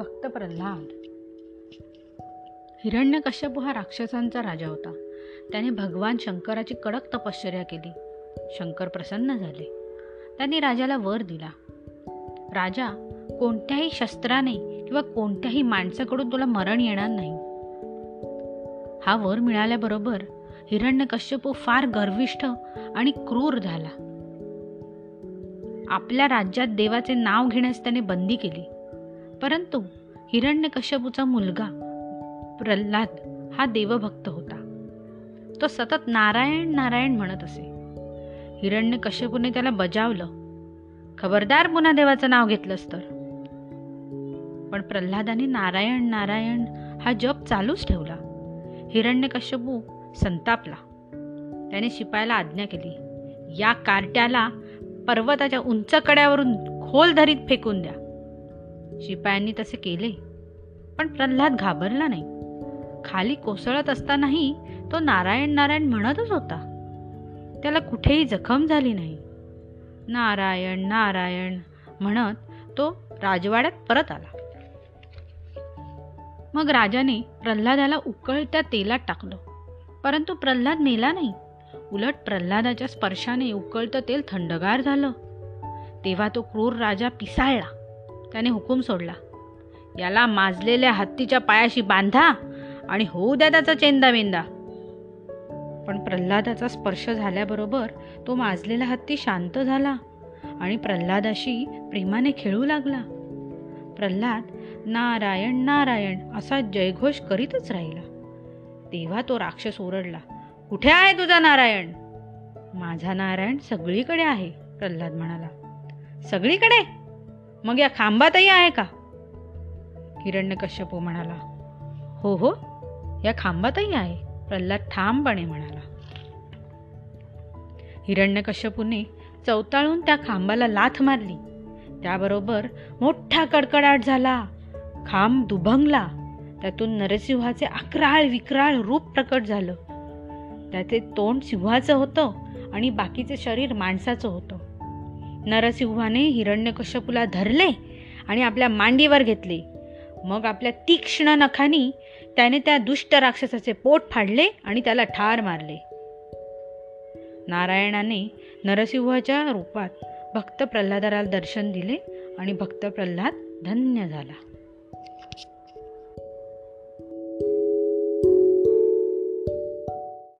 प्रल्हाद हिरण्यकश्यप हा राक्षसांचा राजा होता. त्याने भगवान शंकराची कडक तपश्चर्या केली. शंकर प्रसन्न झाले. त्यांनी राजाला वर दिला. राजा कोणत्याही शस्त्राने किंवा कोणत्याही माणसाकडून तुला मरण येणार नाही. हा वर मिळाल्याबरोबर हिरण्यकश्यपू फार गर्विष्ठ आणि क्रूर झाला. आपल्या राज्यात देवाचे नाव घेण्यास त्याने बंदी केली. परंतु हिरण्यकश्यपूचा मुलगा प्रल्हाद हा देवभक्त होता. तो सतत नारायण नारायण म्हणत असे. हिरण्यकश्यपूने त्याला बजावलं. खबरदार पुन्हा देवाचं नाव घेतलंस तर. पण प्रल्हादाने नारायण नारायण हा जप चालूच ठेवला. हिरण्यकश्यपू संतापला. त्याने शिपायाला आज्ञा केली. या कार्ट्याला पर्वताच्या उंच कड्यावरून खोल धरीत फेकून द्या. शिपायांनी तसे केले. पण प्रल्हाद घाबरला नाही. खाली कोसळत असतानाही तो नारायण नारायण म्हणतच होता. त्याला कुठेही जखम झाली नाही. नारायण नारायण म्हणत तो राजवाड्यात परत आला. मग राजाने प्रल्हादाला उकळत्या तेलात टाकलं. परंतु प्रल्हाद मेला नाही. उलट प्रल्हादाच्या स्पर्शाने उकळतं तेल थंडगार झालं. तेव्हा तो क्रूर राजा पिसाळला. त्याने हुकूम सोडला. याला माजलेल्या हत्तीच्या पायाशी बांधा आणि होऊ द्या त्याचा चेंदा मेंदा पण प्रल्हादाचा स्पर्श झाल्याबरोबर तो माजलेला हत्ती शांत झाला आणि प्रल्हादाशी प्रेमाने खेळू लागला. प्रल्हाद नारायण नारायण असा जयघोष करीतच राहिला. तेव्हा तो राक्षस ओरडला कुठे आहे तुझा नारायण? माझा नारायण सगळीकडे आहे प्रल्हाद म्हणाला. सगळीकडे? मग या खांबातही आहे का? हिरण्यकश्यपू म्हणाला हो हो या खांबातही आहे प्रल्हाद ठामपणे म्हणाला. हिरण्यकश्यपूने चौताळून त्या खांबाला लाथ मारली. त्याबरोबर मोठा कडकडाट झाला खांब दुभंगला त्यातून नरसिंहाचे अकराळ विक्राळ रूप प्रकट झालं. त्याचे तोंड सिंहाचं होतं आणि बाकीचे शरीर माणसाचं होतं. नरसिंहाने हिरण्यकश्यपूला धरले आणि आपल्या मांडीवर घेतले. मग आपल्या तीक्ष्ण नखानी त्याने त्या दुष्ट राक्षसाचे पोट फाडले आणि त्याला ठार मारले. नारायणाने नरसिंहाच्या रूपात भक्त प्रल्हादाला दर्शन दिले आणि भक्त प्रल्हाद धन्य झाला.